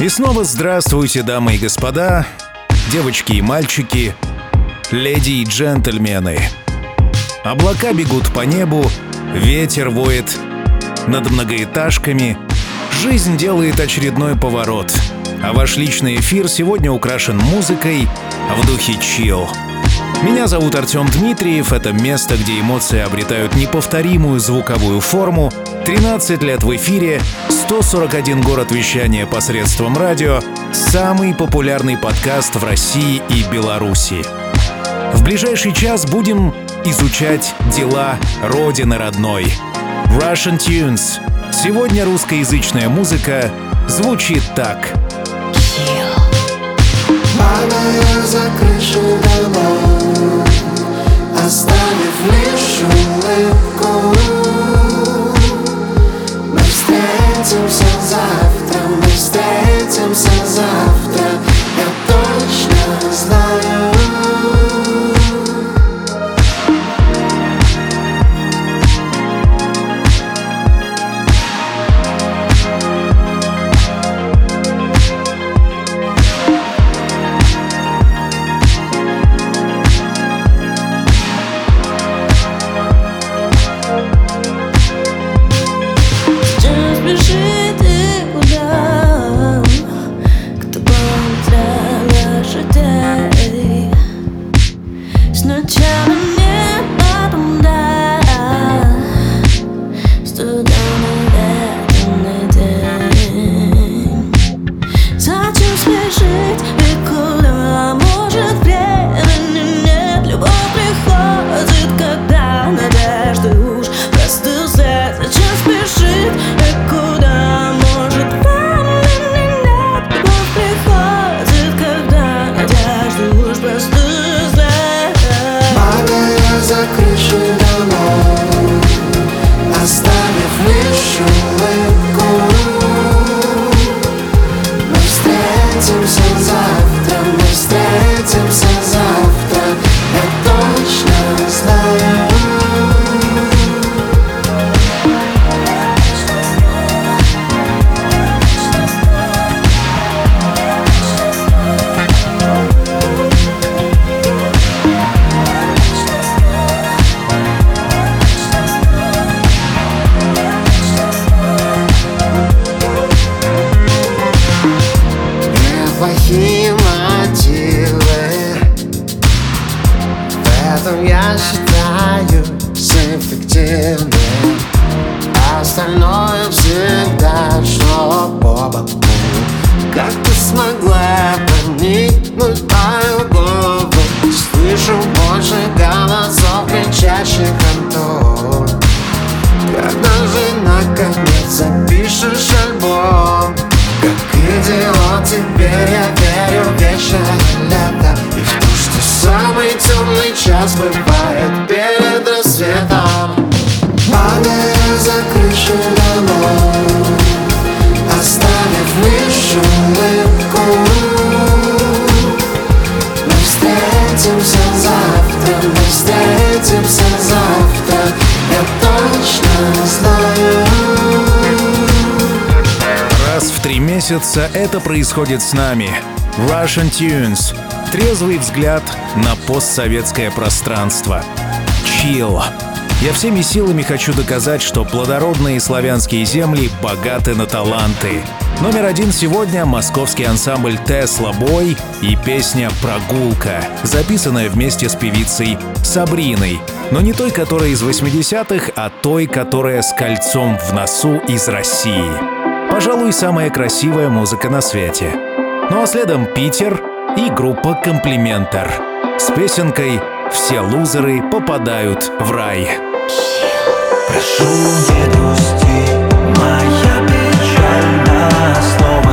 И снова здравствуйте, дамы и господа, девочки и мальчики, леди и джентльмены. Облака бегут по небу, ветер воет над многоэтажками, жизнь делает очередной поворот, а ваш личный эфир сегодня украшен музыкой в духе чил. Меня зовут Артем Дмитриев, это место, где эмоции обретают неповторимую звуковую форму, 13 лет в эфире, 141 город вещания посредством радио, самый популярный подкаст в России и Беларуси. В ближайший час будем изучать дела Родины родной. Russian Tunes. Сегодня русскоязычная музыка звучит так. Падая за крышу Оставив встретимся завтра. Мы встретимся завтра. Я точно знаю смогла проникнуть в мою голову. Слышу больше голосов кричащих Антон когда же наконец запишешь альбом. Как идиот теперь я верю в вечное лето. И в то, что самый темный час бывает перед месяца это происходит с нами. Russian Tunes. Трезвый взгляд на постсоветское пространство. Chill. Я всеми силами хочу доказать, что плодородные славянские земли богаты на таланты. Номер один сегодня — московский ансамбль «Тесла Бой» и песня «Прогулка», записанная вместе с певицей Сабриной. Но не той, которая из 80-х, а той, которая с кольцом в носу из России. Пожалуй, самая красивая музыка на свете. Ну а следом Питер и группа «Комплиментар» с песенкой «Все лузеры попадают в рай». Прошу, не грусти, моя печальна Слово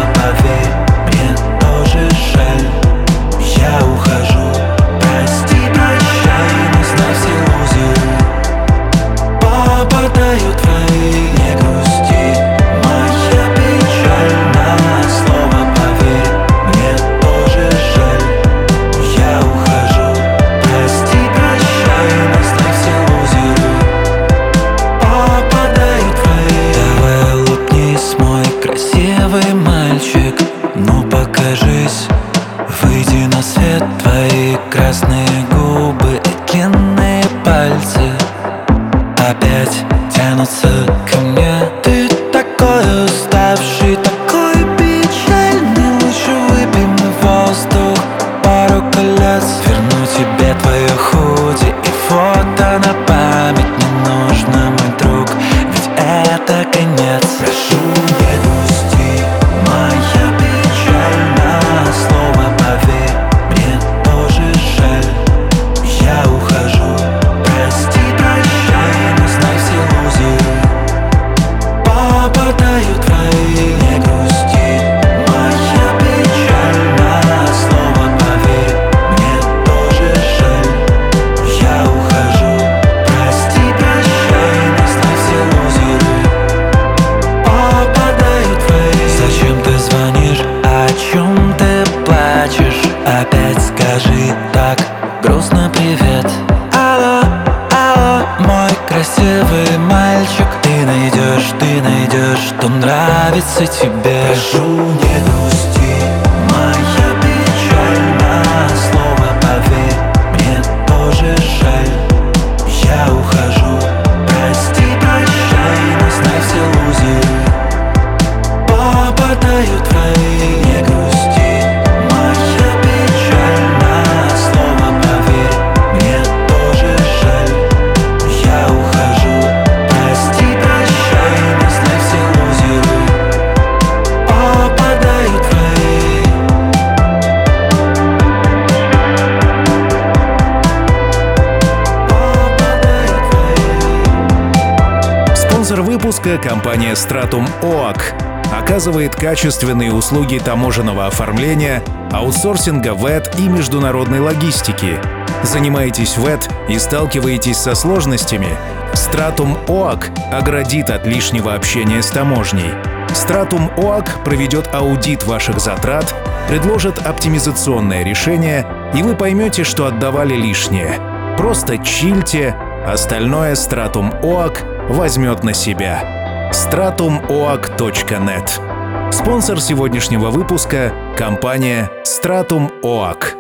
Спонсор выпуска – компания Stratum OAK. Оказывает качественные услуги таможенного оформления, аутсорсинга ВЭД и международной логистики. Занимаетесь ВЭД и сталкиваетесь со сложностями? Stratum OAK оградит от лишнего общения с таможней. Stratum OAK проведет аудит ваших затрат, предложит оптимизационное решение, и вы поймете, что отдавали лишнее. Просто чильте, остальное Stratum OAK возьмет на себя. stratumoak.net Спонсор сегодняшнего выпуска — компания Stratum OAK.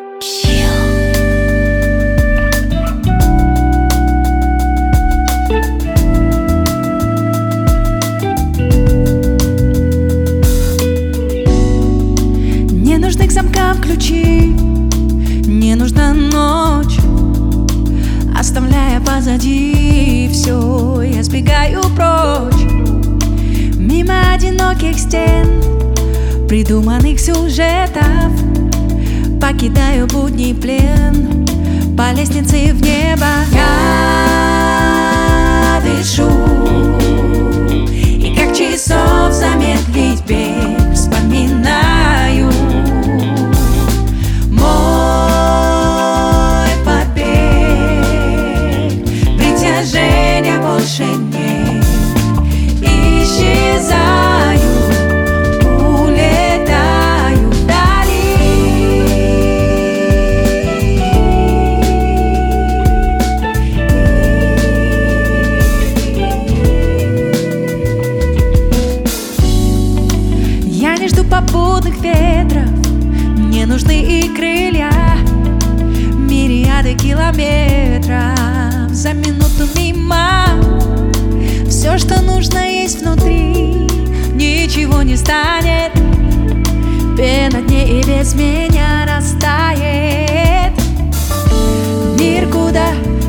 Не нужны к замкам ключи Не нужна ночь позади. Все Я сбегаю прочь. Мимо одиноких стен Придуманных сюжетов. Покидаю будний плен По лестнице в небо. Я дышу И как часов замедлить бег За минуту мимо. Все, что нужно, есть внутри. Ничего не станет. Пена дней и без меня растает. Мир, куда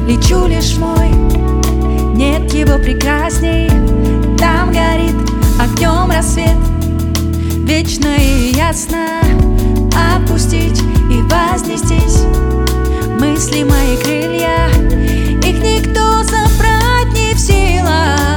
лечу лишь мой. Нет его прекрасней. Там горит огнем рассвет. Вечно и ясно. Отпустить и вознестись. Мысли мои крылья, никто забрать не в силах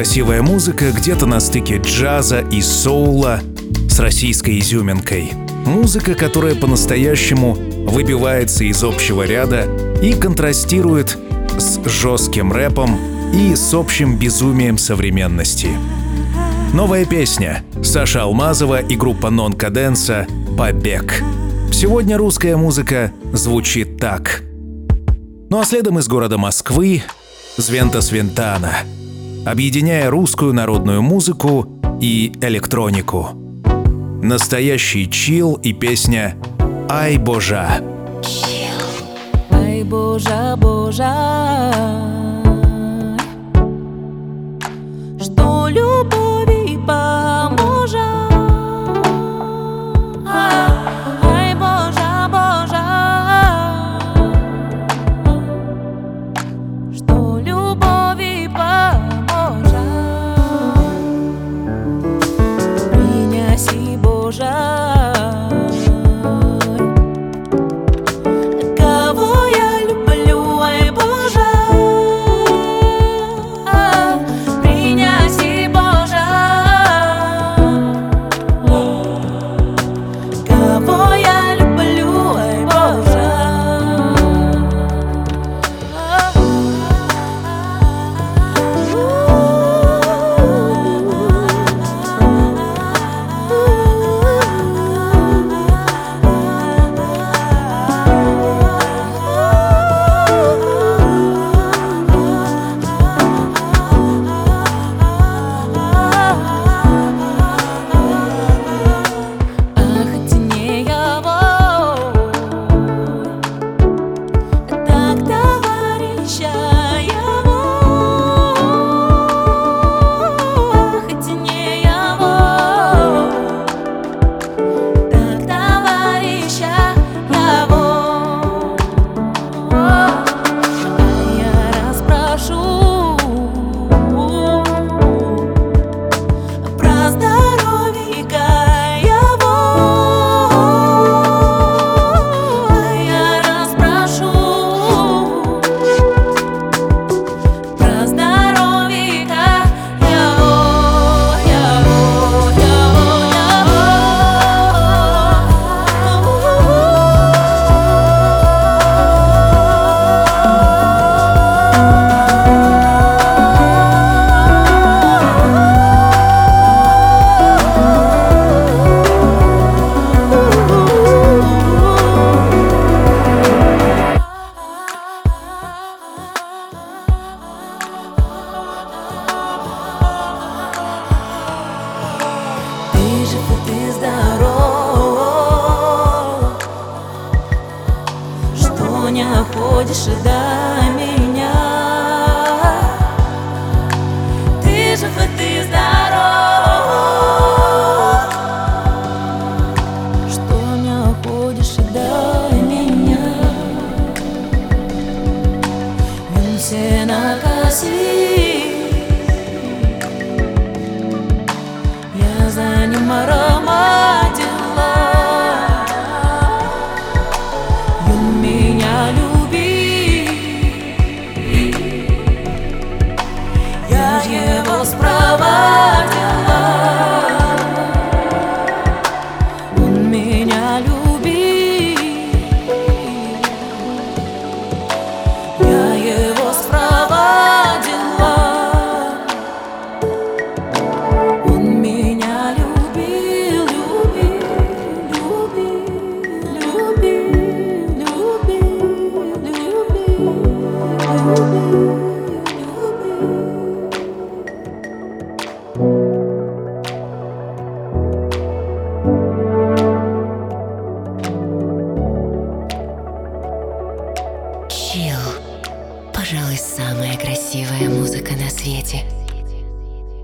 красивая музыка где-то на стыке джаза и соула с российской изюминкой. Музыка, которая по-настоящему выбивается из общего ряда и контрастирует с жестким рэпом и с общим безумием современности. Новая песня. Саша Алмазова и группа Нон Каденса «Побег». Сегодня русская музыка звучит так. Ну а следом из города Москвы Звента Свентана, объединяя русскую народную музыку и электронику. Настоящий чил и песня «Ай, божа». Ай, Божа, Божа,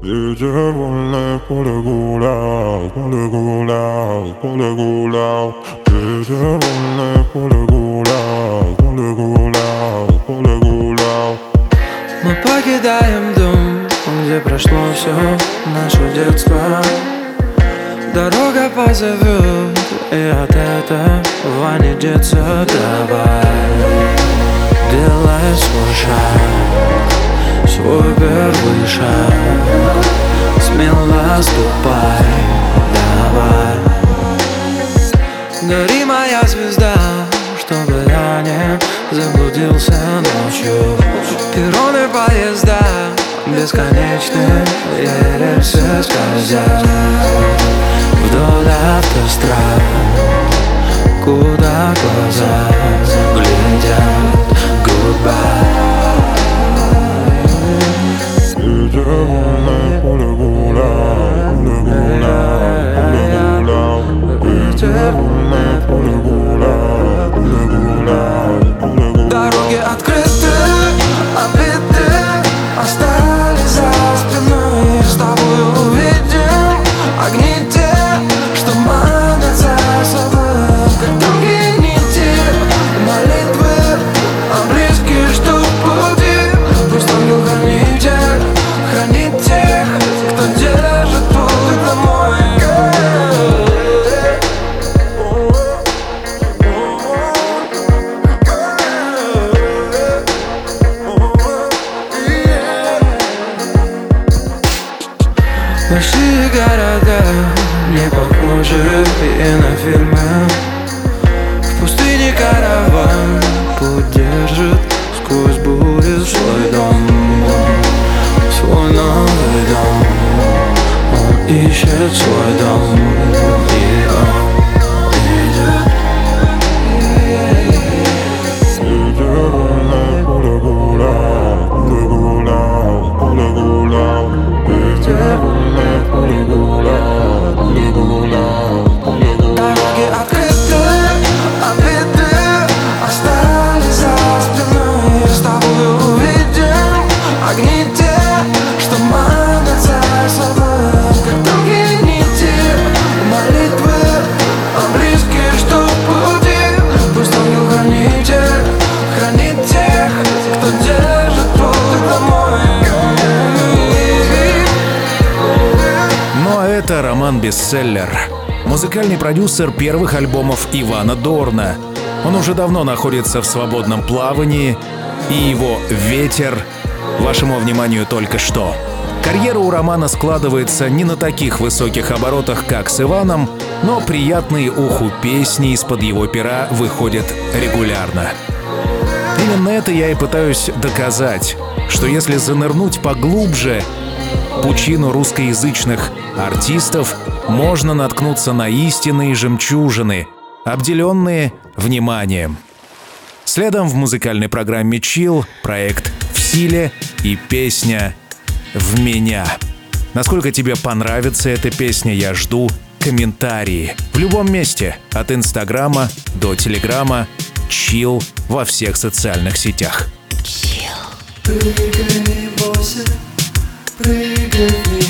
Ветер вольное поле гулял, поле гулял, поле гулял. Ветер вольное поле гулял, поле гулял, поле гулял. Мы покидаем дом, где прошло все наше детство. Дорога позовет, и от этого не деться. Давай, делай свой шаг, свой первый шаг Смело ступай, давай. Гори моя звезда, чтобы я не заблудился ночью. Перроны поезда бесконечны, рельсы скользят. Вдоль автострад, куда глаза глядят. Goodbye Дороги открыты, обиты Остались за спиной. С тобой увидим огни Большие города не похожи и на фильмы. В пустыне караван путь держит сквозь бури свой дом. Свой новый дом. Он ищет свой дом это роман-бестселлер. Музыкальный продюсер первых альбомов Ивана Дорна. Он уже давно находится в свободном плавании, и его «Ветер» вашему вниманию только что. Карьера у Романа складывается не на таких высоких оборотах, как с Иваном, но приятные уху песни из-под его пера выходят регулярно. Именно это я и пытаюсь доказать, что если занырнуть поглубже пучину русскоязычных артистов, можно наткнуться на истинные жемчужины, обделенные вниманием. Следом в музыкальной программе Chill проект «В силе» и песня «В меня». Насколько тебе понравится эта песня, я жду комментарии. В любом месте, от Инстаграма до Телеграма, Chill во всех социальных сетях. Прыгай, не бойся,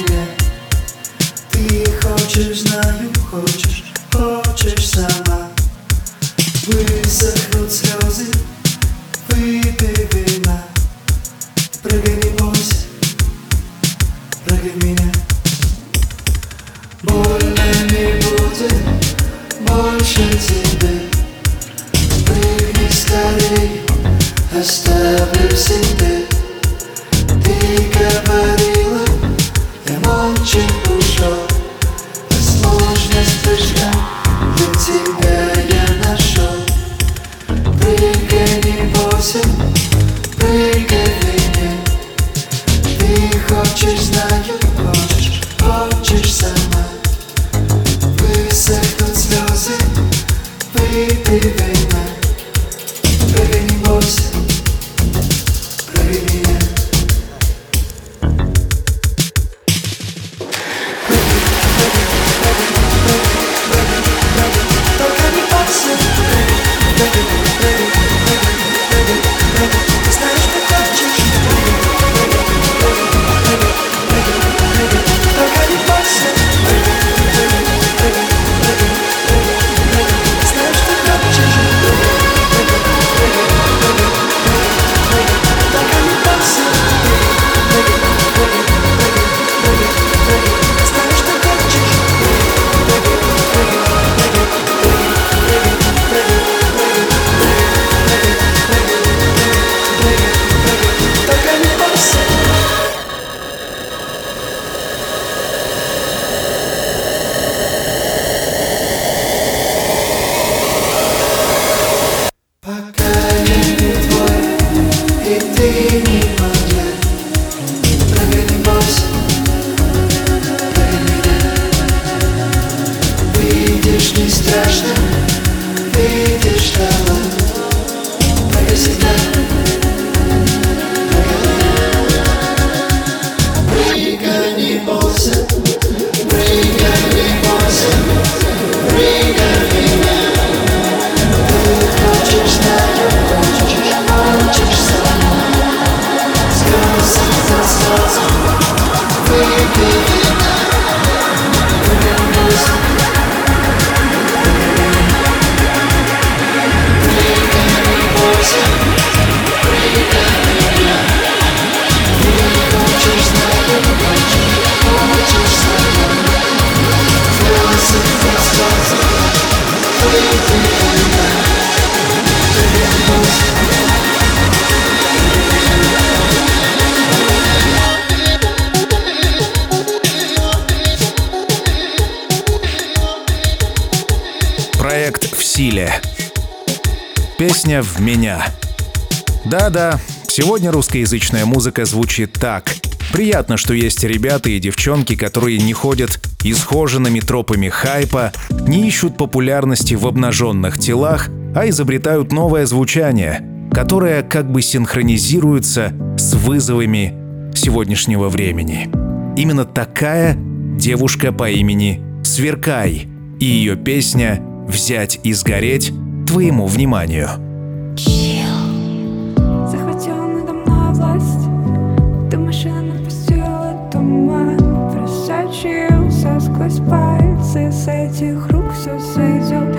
сегодня русскоязычная музыка звучит так. Приятно, что есть ребята и девчонки, которые не ходят исхоженными тропами хайпа, не ищут популярности в обнаженных телах, а изобретают новое звучание, которое как бы синхронизируется с вызовами сегодняшнего времени. Именно такая девушка по имени Сверкай и ее песня «Взять и сгореть» твоему вниманию. Сквозь пальцы С этих рук все сойдет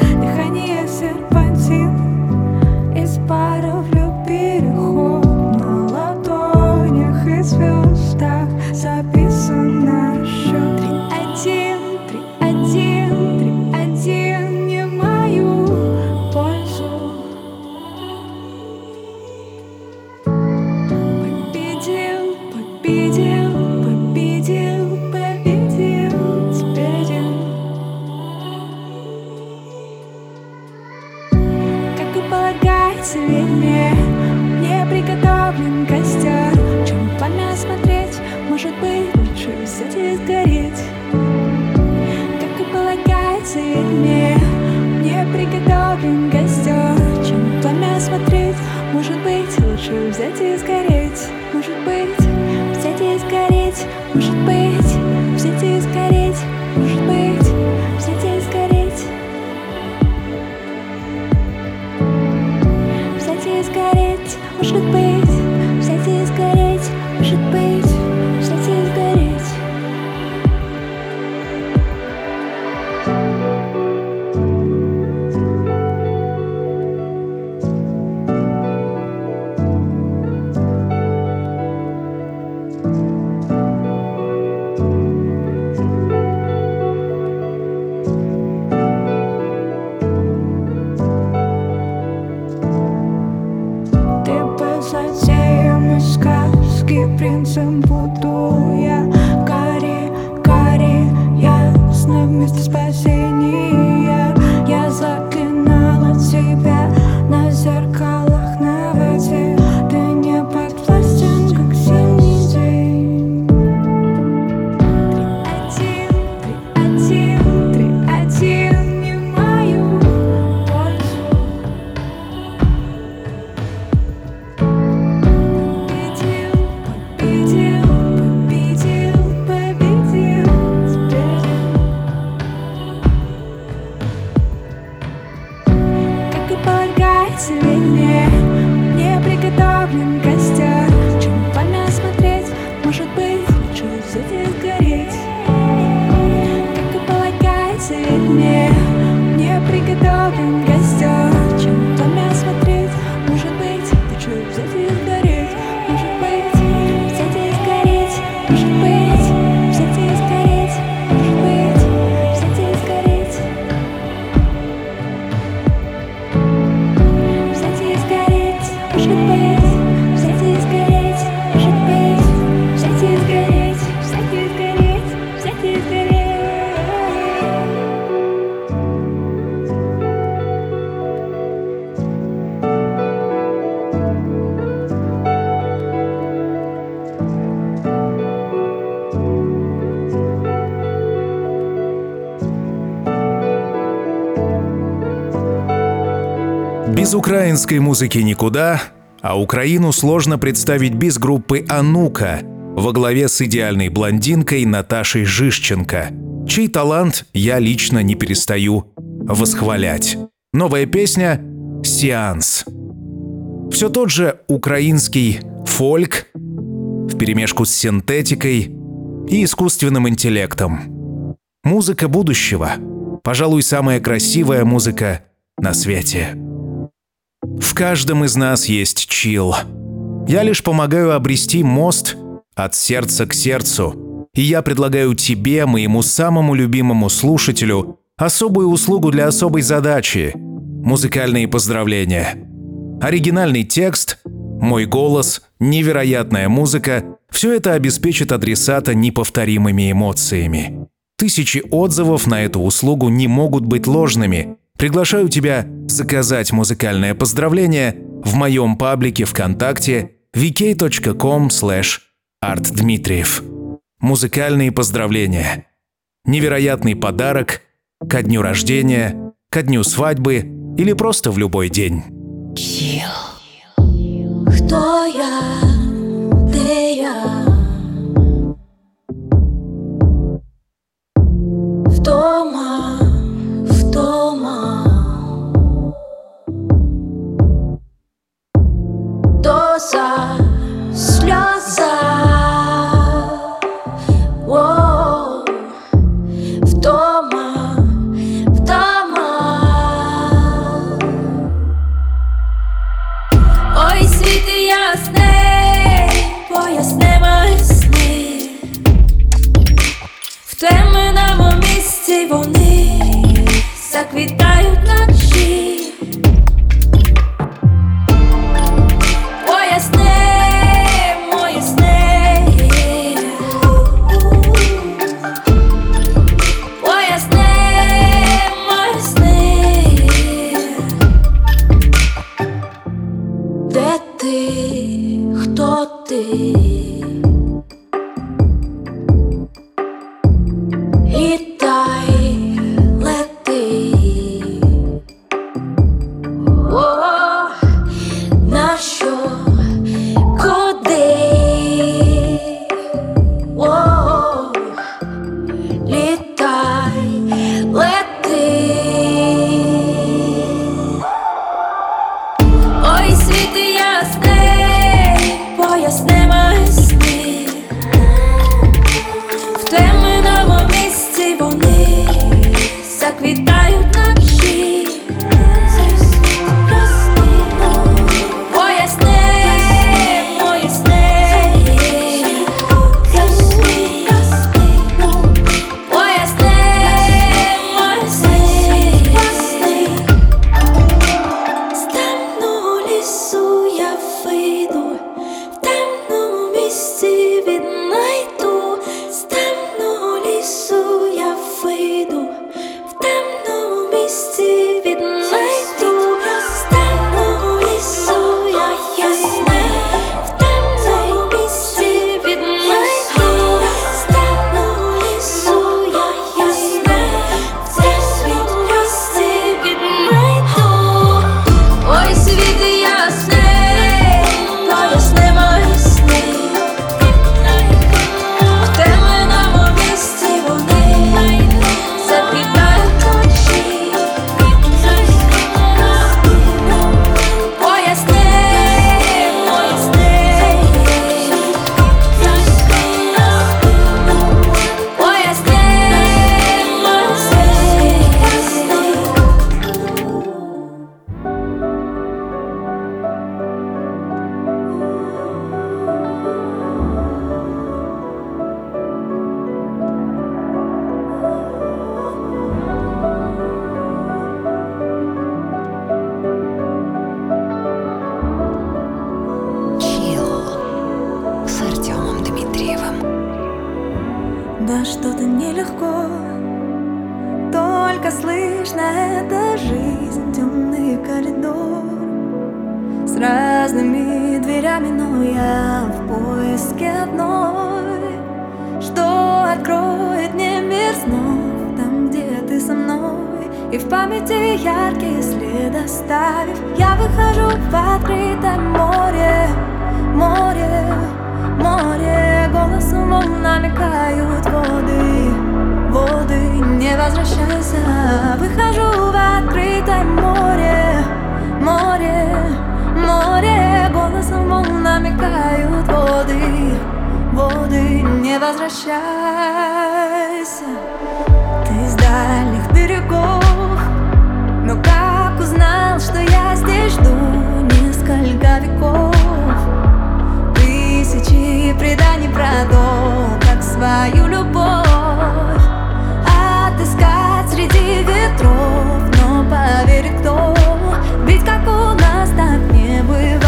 Без украинской музыки никуда, а Украину сложно представить без группы «Анука» во главе с идеальной блондинкой Наташей Жишченко, чей талант я лично не перестаю восхвалять. Новая песня «Сеанс». Все тот же украинский фольк вперемешку с синтетикой и искусственным интеллектом. Музыка будущего. Пожалуй, самая красивая музыка на свете. В каждом из нас есть чил. Я лишь помогаю обрести мост от сердца к сердцу. И я предлагаю тебе, моему самому любимому слушателю, особую услугу для особой задачи – музыкальные поздравления. Оригинальный текст, мой голос, невероятная музыка – все это обеспечит адресата неповторимыми эмоциями. Тысячи отзывов на эту услугу не могут быть ложными, Приглашаю тебя заказать музыкальное поздравление в моем паблике ВКонтакте vk.com artdmitriev. Музыкальные поздравления. Невероятный подарок ко дню рождения, ко дню свадьбы или просто в любой день. Хто я, я? Вдома, вдома. Доза, сльоза. Воу. Вдома, вдома. Ой, світи ясний, поясни мої сни В темному місці вони заквітають Да что-то нелегко. Только слышно это жизнь Темный коридор. С разными дверями Но я в поиске одной. Что откроет мне мир снов Там, где ты со мной. И в памяти яркие следы оставив Я выхожу в открытое море Море, море Голосом волн намекают воды. Воды, не возвращайся. Выхожу в открытое море. Море, море Голосом волн намекают воды. Воды, не возвращайся. Ты из дальних берегов Но как узнал, что я здесь жду Несколько веков Тысячи преданий про то, как свою любовь Отыскать среди ветров. Но поверит кто, ведь как у нас так не бывает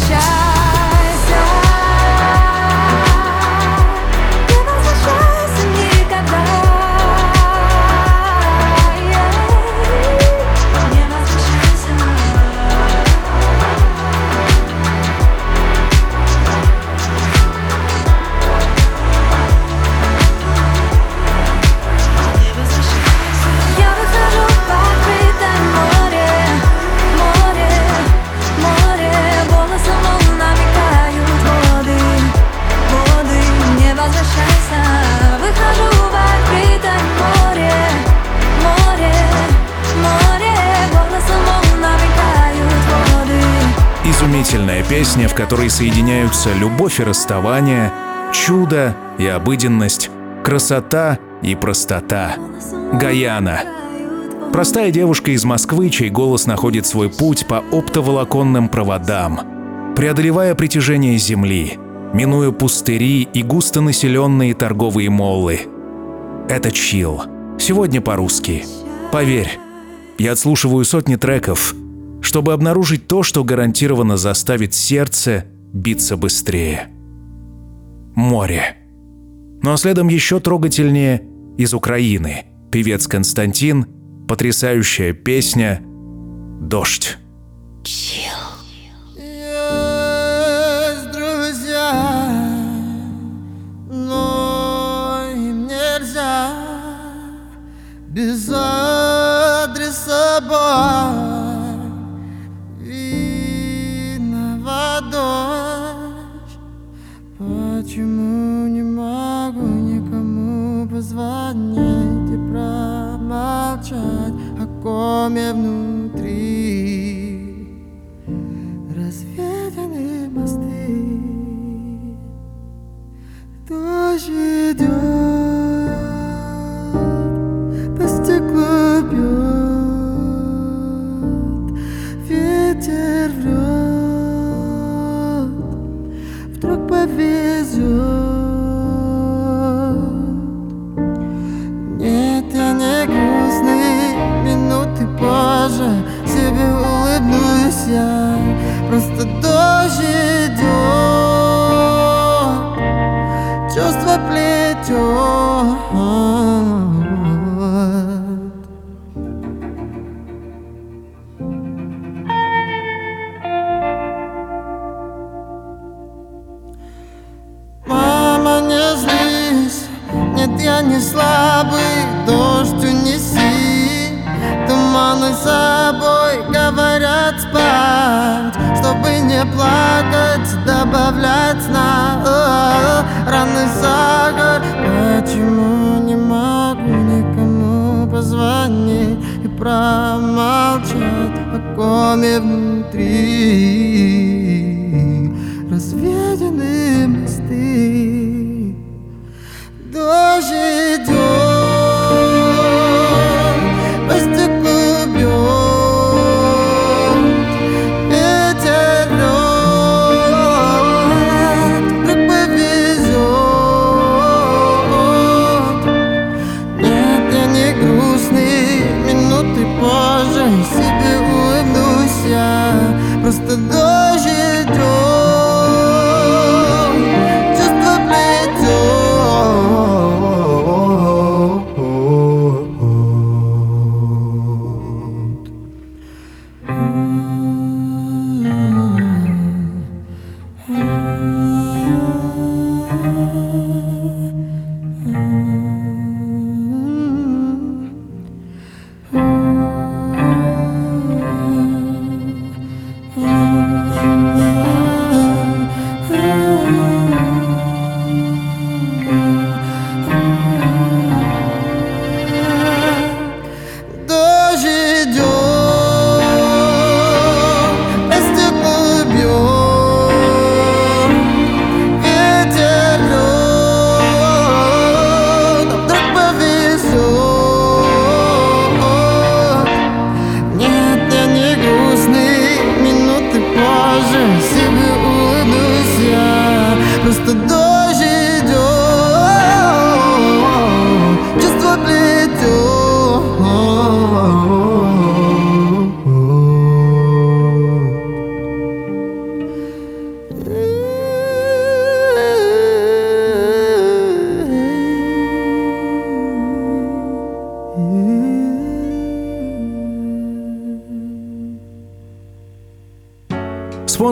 возвращайся которой соединяются любовь и расставание, чудо и обыденность, красота и простота. Гаяна. Простая девушка из Москвы, чей голос находит свой путь по оптоволоконным проводам, преодолевая притяжение Земли, минуя пустыри и густонаселенные торговые моллы. Это чил. Сегодня по-русски. Поверь, я отслушиваю сотни треков, чтобы обнаружить то, что гарантированно заставит сердце биться быстрее. Море. А следом еще трогательнее из Украины. Певец Константин, потрясающая песня «Дождь». Есть друзья, но им нельзя без адреса бой. Дождь, почему не могу никому позвонить и промолчать о коме внутри? Разведены мосты. Дождь идет, по стеклу бьет,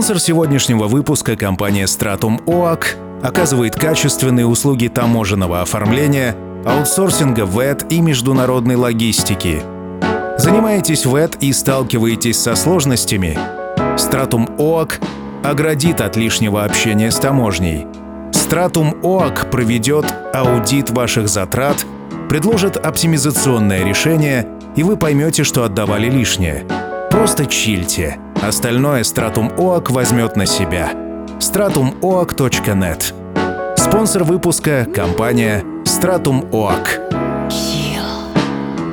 Спонсор сегодняшнего выпуска — компания Stratum OAC оказывает качественные услуги таможенного оформления, аутсорсинга ВЭД и международной логистики. Занимаетесь ВЭД и сталкиваетесь со сложностями? Stratum OAC оградит от лишнего общения с таможней. Stratum OAC проведет аудит ваших затрат, предложит оптимизационное решение, и вы поймете, что отдавали лишнее. Просто чильте. Остальное Stratum OAC возьмет на себя. stratumoac.net Спонсор выпуска — компания Stratum OAC.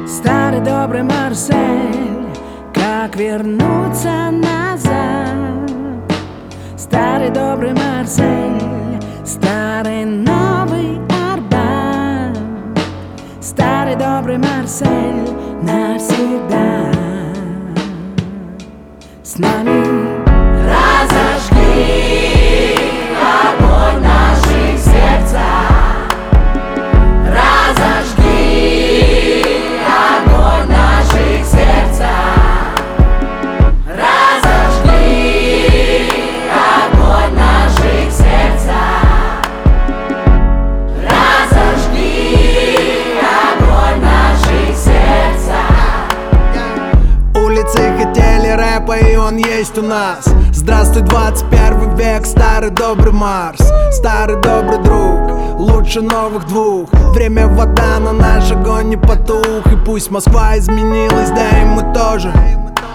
Старый добрый Марсель, как вернуться назад? Старый добрый Марсель, старый новый Арбат. Старый добрый Марсель навсегда с нами. Марс Старый добрый друг, лучше новых двух. Время вода, но наш огонь не потух. И пусть Москва изменилась, да и мы тоже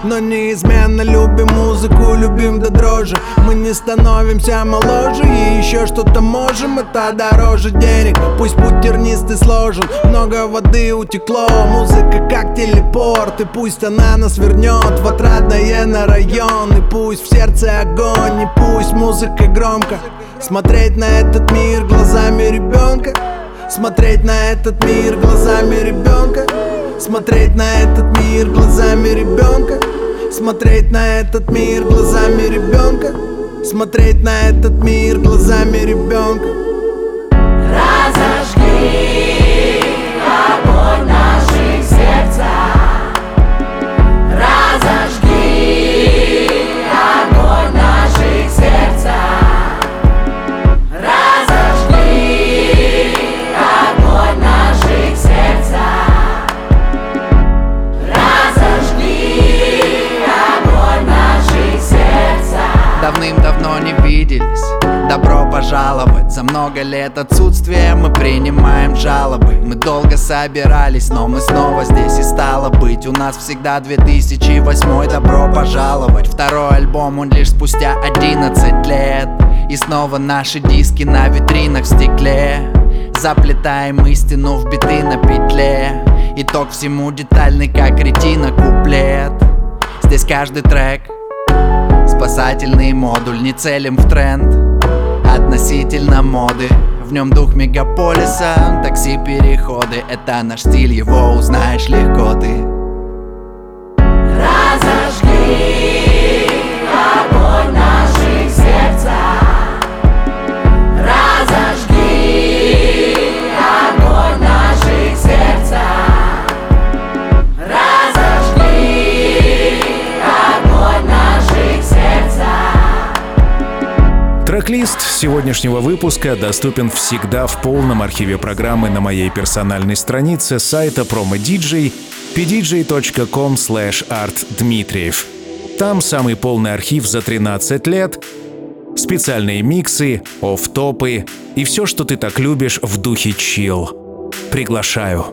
но неизменно любим музыку, любим до дрожи. Мы не становимся моложе и еще что-то можем Это дороже денег, пусть путь тернистый сложен Много воды утекло, музыка как телепорт И пусть она нас вернет в отрадное на район. И пусть в сердце огонь, и пусть музыка громко. Смотреть на этот мир глазами ребенка. Смотреть на этот мир глазами ребенка Смотреть на этот мир глазами ребенка. Смотреть на этот мир глазами ребенка. Смотреть на этот мир глазами ребенка. Разожги Добро пожаловать. За много лет отсутствия мы принимаем жалобы. Мы долго собирались, но мы снова здесь. И стало быть У нас всегда 2008 Добро пожаловать. Второй альбом он лишь спустя 11 лет. И снова наши диски на витринах в стекле. Заплетаем истину в биты на петле. Итог всему детальный, как ретина куплет. Здесь каждый трек Спасательный модуль, не целим в тренд Относительно моды. В нем дух мегаполиса Такси-переходы. Это наш стиль, его узнаешь легко ты Трек-лист сегодняшнего выпуска доступен всегда в полном архиве программы на моей персональной странице сайта PromoDJ pdj.com artdmitriev. Там самый полный архив за 13 лет, специальные миксы, офф-топы и все, что ты так любишь в духе чил. Приглашаю.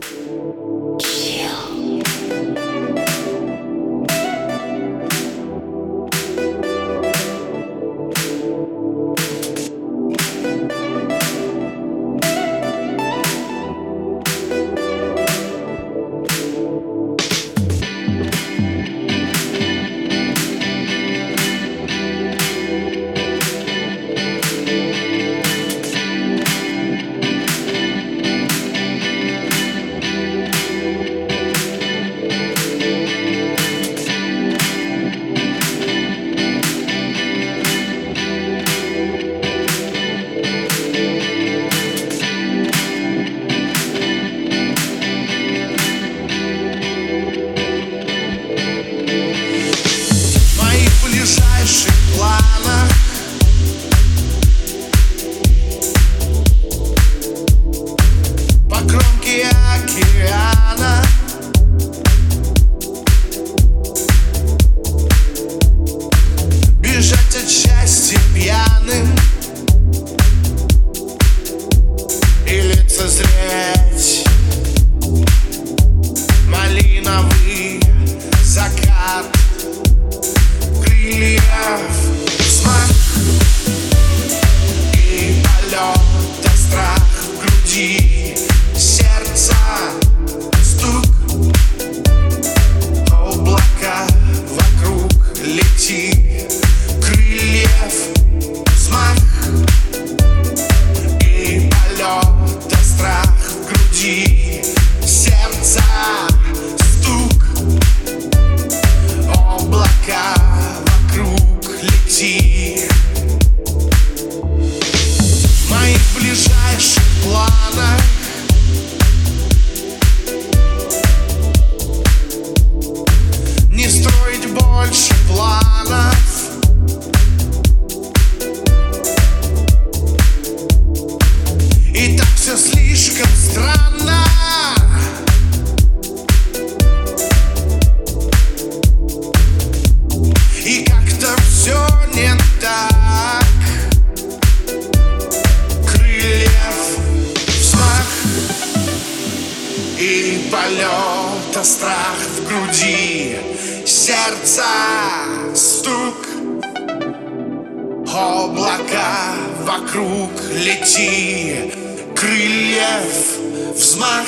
Крыльев взмах.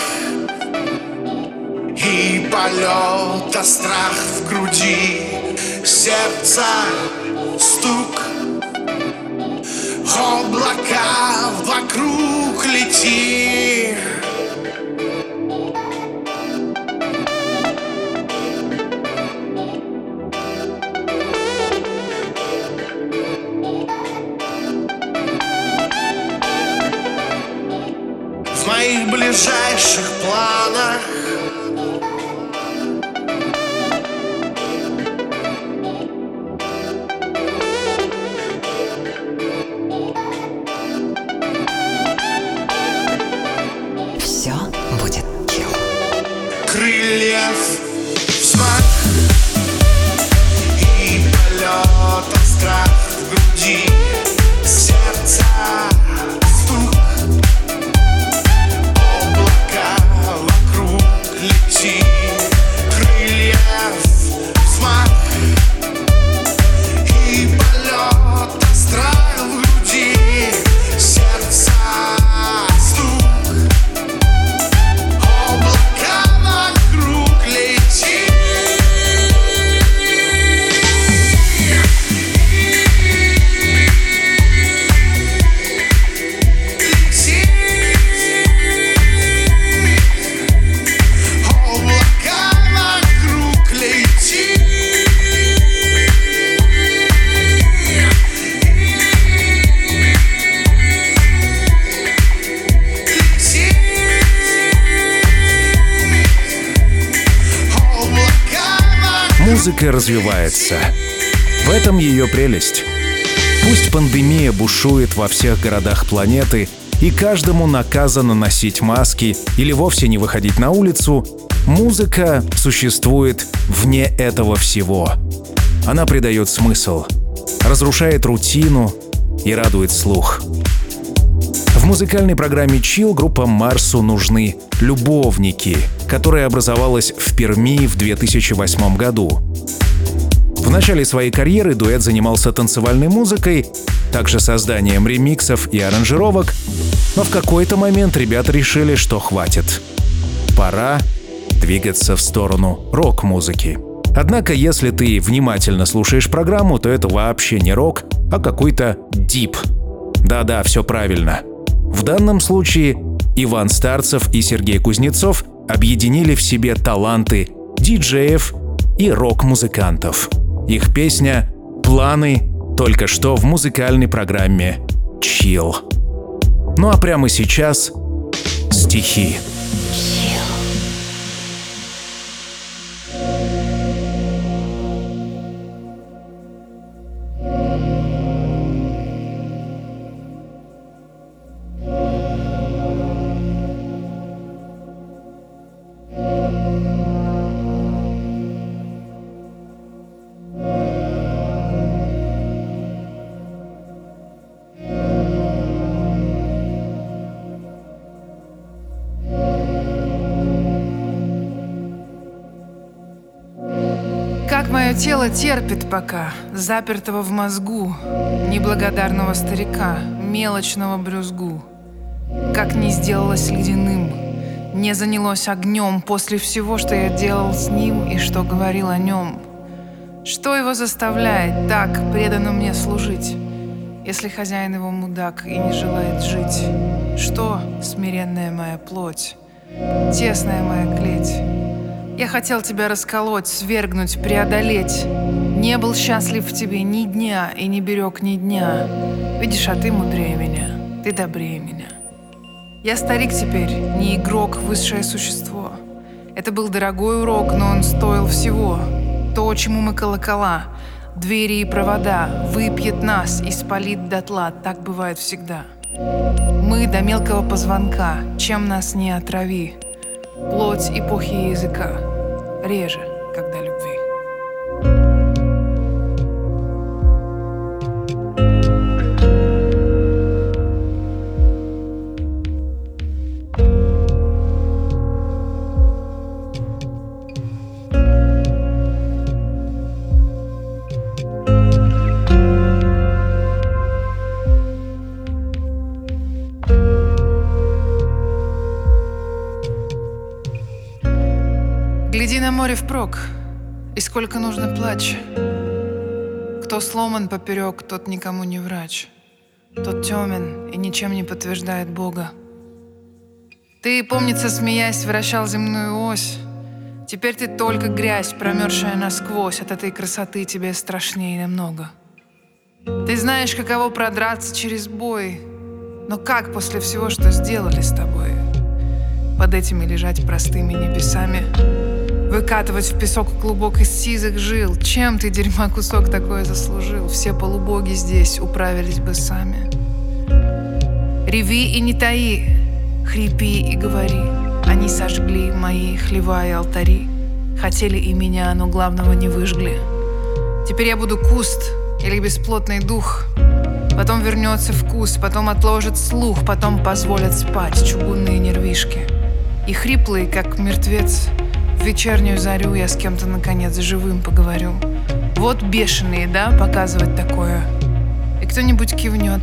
И полета страх в груди Сердца стук. Облака вокруг лети ближайших планах развивается. В этом ее прелесть. Пусть пандемия бушует во всех городах планеты, и каждому наказано носить маски или вовсе не выходить на улицу, музыка существует вне этого всего. Она придает смысл, разрушает рутину и радует слух. В музыкальной программе Chill группа Марсу нужны любовники, которая образовалась в Перми в 2008 году. В начале своей карьеры дуэт занимался танцевальной музыкой, также созданием ремиксов и аранжировок, но в какой-то момент ребята решили, что хватит. Пора двигаться в сторону рок-музыки. Однако, если ты внимательно слушаешь программу, то это вообще не рок, а какой-то дип. Да-да, все правильно. В данном случае Иван Старцев и Сергей Кузнецов объединили в себе таланты диджеев и рок-музыкантов. Их песня «Планы» только что в музыкальной программе «Chill». Ну а прямо сейчас стихи. Тело терпит пока, запертого в мозгу, неблагодарного старика, мелочного брюзгу. Как не сделалось ледяным, не занялось огнем после всего, что я делал с ним и что говорил о нем. Что его заставляет так преданно мне служить, если хозяин его мудак и не желает жить? Что, смиренная моя плоть, тесная моя клеть? Я хотел тебя расколоть, свергнуть, преодолеть. Не был счастлив в тебе ни дня и не берег ни дня. Видишь, а ты мудрее меня, ты добрее меня. Я старик теперь, не игрок, высшее существо. Это был дорогой урок, но он стоил всего. То, чему мы колокола, двери и провода, выпьет нас и спалит дотла, так бывает всегда. Мы до мелкого позвонка, чем нас не отрави. Плоть эпохи языка, реже, когда любви. Море впрок, и сколько нужно плача. Кто сломан поперек, тот никому не врач. Тот темен и ничем не подтверждает Бога. Ты, помнится, смеясь, вращал земную ось. Теперь ты только грязь, промерзшая насквозь. От этой красоты тебе страшнее намного. Ты знаешь, каково продраться через бой. Но как после всего, что сделали с тобой? Под этими лежать простыми небесами Выкатывать в песок клубок из сизых жил. Чем ты, дерьма, кусок такое заслужил? Все полубоги здесь управились бы сами. Реви и не таи, хрипи и говори. Они сожгли мои хлева и алтари. Хотели и меня, но главного не выжгли. Теперь я буду куст или бесплотный дух. Потом вернется вкус, потом отложит слух Потом позволят спать чугунные нервишки. И хриплый, как мертвец В вечернюю зарю я с кем-то наконец живым поговорю Вот бешеные, да, показывать такое И кто-нибудь кивнет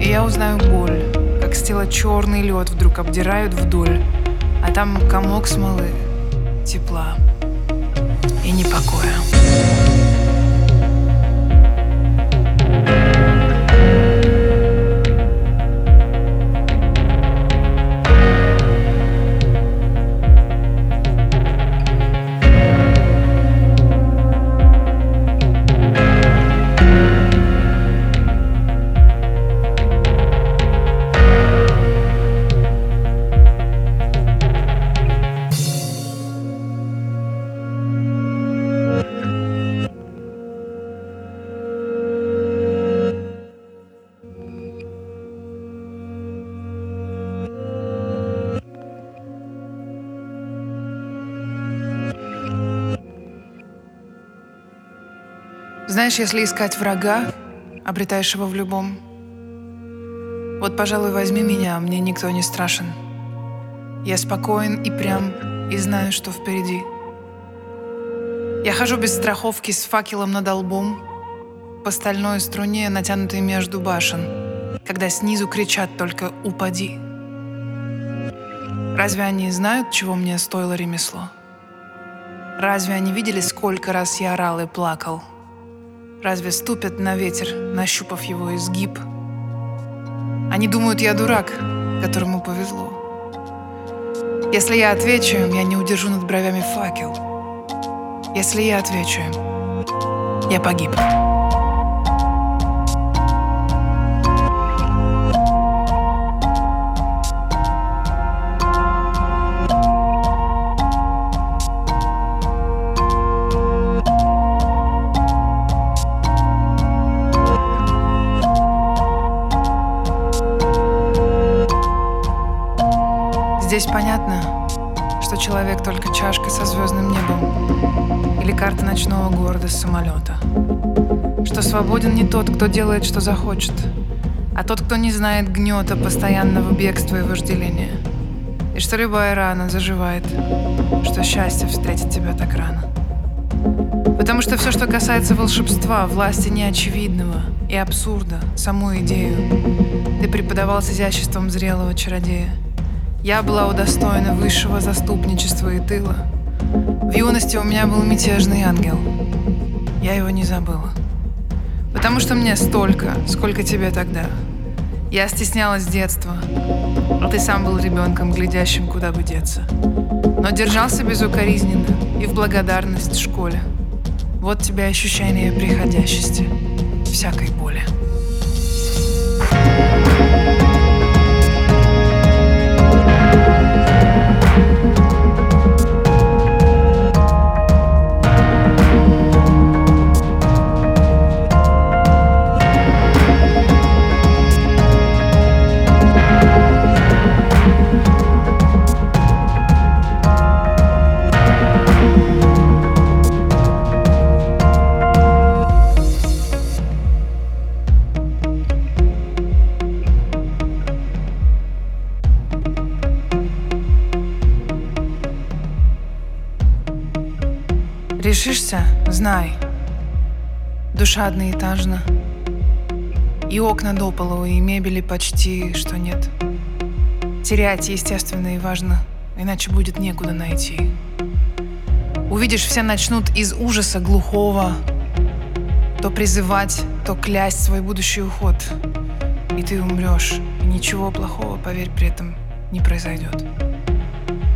И я узнаю боль Как с тела черный лед вдруг обдирают вдоль А там комок смолы, тепла и непокоя. Знаешь, если искать врага, обретаешь его в любом. Вот, пожалуй, возьми меня, мне никто не страшен. Я спокоен и прям, и знаю, что впереди. Я хожу без страховки с факелом над лбом, по стальной струне, натянутой между башен, когда снизу кричат только «Упади!». Разве они знают, чего мне стоило ремесло? Разве они видели, сколько раз я орал и плакал? Разве ступят на ветер, нащупав его изгиб? Они думают, я дурак, которому повезло. Если я отвечу им, я не удержу над бровями факел. Если я отвечу им, я погиб. Чашка со звездным небом или карта ночного города с самолета. Что свободен не тот, кто делает, что захочет, а тот, кто не знает гнета постоянного бегства и вожделения. И что любая рана заживает, что счастье встретит тебя так рано. Потому что все, что касается волшебства, власти неочевидного и абсурда, саму идею, ты преподавал с изяществом зрелого чародея. Я была удостоена высшего заступничества и тыла. В юности у меня был мятежный ангел. Я его не забыла. Потому что мне столько, сколько тебе тогда. Я стеснялась детства, а ты сам был ребенком, глядящим, куда бы деться. Но держался безукоризненно и в благодарность школе. Вот тебе ощущение приходящести, всякой боли. Решишься, знай. Душа одноэтажна. И окна до полу, и мебели почти что нет. Терять естественно и важно, иначе будет некуда найти. Увидишь, все начнут из ужаса глухого то призывать, то клясть свой будущий уход. И ты умрешь, и ничего плохого, поверь, при этом не произойдет.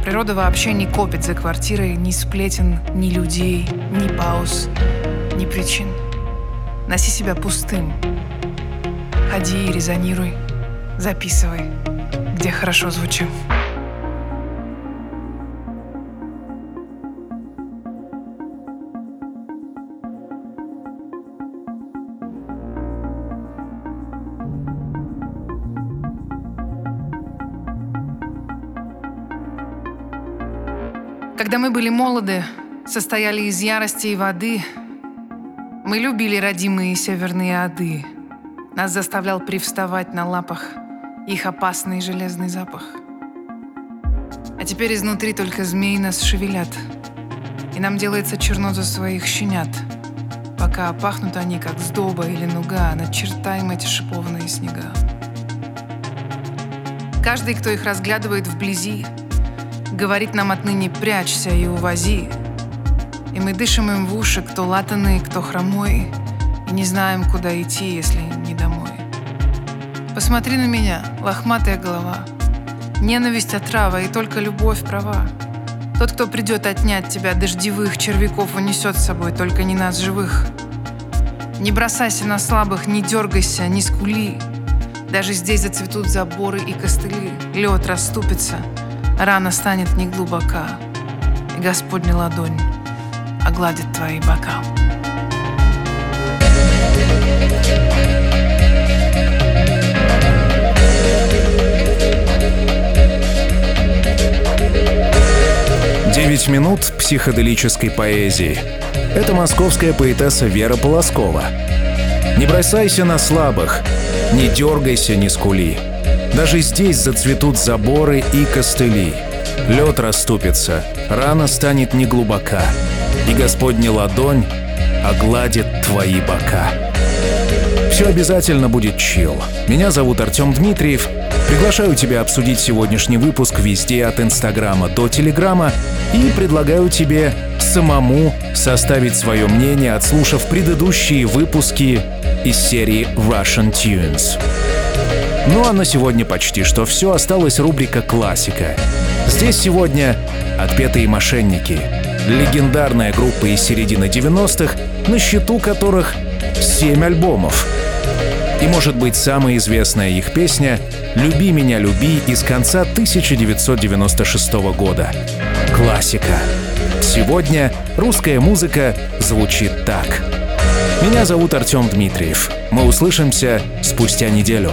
Природа вообще не копит за квартирой ни сплетен, ни людей, ни пауз, ни причин. Носи себя пустым. Ходи и резонируй. Записывай, где хорошо звучим. Были молоды, состояли из ярости и воды, мы любили родимые северные ады. Нас заставлял привставать на лапах их опасный железный запах. А теперь изнутри только змеи нас шевелят, и нам делается черно за своих щенят, пока пахнут они, как сдоба или нуга, начертаем эти шипованные снега. Каждый, кто их разглядывает вблизи, Говорит нам отныне прячься и увози. И мы дышим им в уши, кто латанный, кто хромой, И не знаем, куда идти, если не домой. Посмотри на меня, лохматая голова. Ненависть отрава, и только любовь права. Тот, кто придет отнять тебя, дождевых червяков унесет с собой, только не нас живых. Не бросайся на слабых, не дергайся, не скули. Даже здесь зацветут заборы и костыли, лед расступится — Рана станет неглубока, и Господня ладонь огладит твои бока. Девять минут психоделической поэзии. Это московская поэтесса Вера Полоскова. Не бросайся на слабых, не дергайся, не скули. Даже здесь зацветут заборы и костыли. Лед расступится, рана станет неглубока, и Господня ладонь огладит твои бока. Все обязательно будет чил. Меня зовут Артем Дмитриев. Приглашаю тебя обсудить сегодняшний выпуск везде от Инстаграма до Телеграма и предлагаю тебе самому составить свое мнение, отслушав предыдущие выпуски из серии Russian Tunes. Ну а на сегодня почти что все. Осталась рубрика «Классика». Здесь сегодня «Отпетые мошенники». Легендарная группа из середины 90-х, на счету которых 7 альбомов. И может быть самая известная их песня «Люби меня, люби» из конца 1996 года. Классика. Сегодня русская музыка звучит так. Меня зовут Артем Дмитриев. Мы услышимся спустя неделю.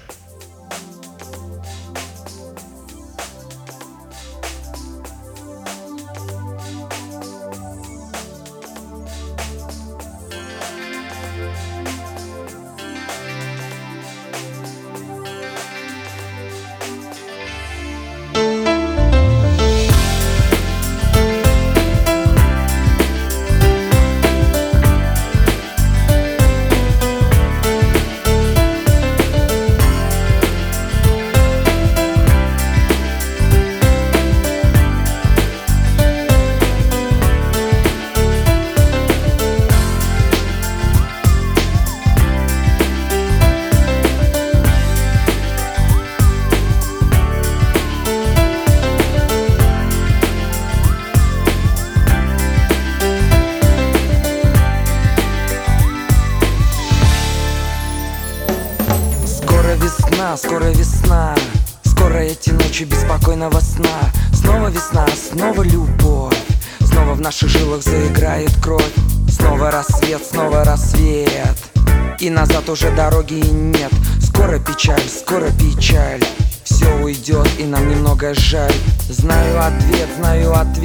Дороги нет. Скоро печаль, скоро печаль. Все уйдет и нам немного жаль. Знаю ответ, знаю ответ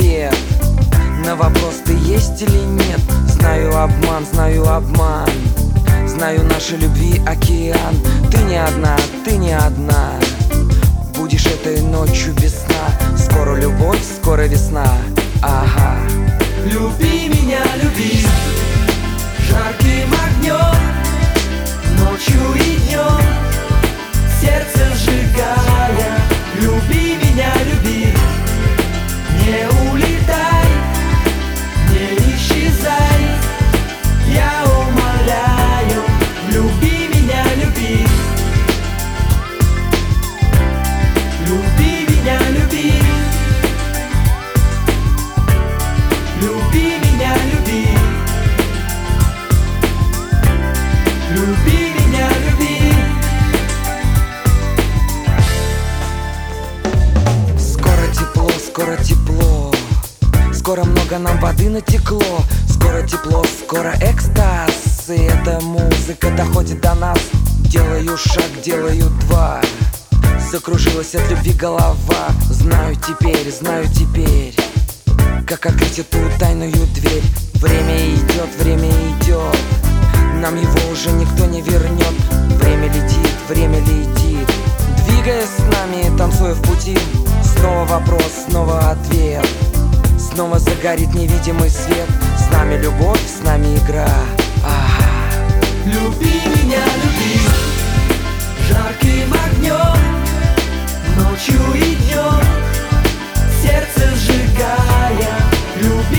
много нам воды натекло. Скоро тепло, скоро экстаз. И эта музыка доходит до нас. Делаю шаг, делаю два. Закружилась от любви голова. Знаю теперь, знаю теперь Как открыть эту тайную дверь. Время идет, время идет. Нам его уже никто не вернет. Время летит, время летит. Двигаясь с нами, танцуя в пути. Снова вопрос, снова ответ Снова загорит невидимый свет. С нами любовь, с нами игра. Ага. Люби меня, люби. Жарким огнем Ночью и днем. Сердце сжигая. Люби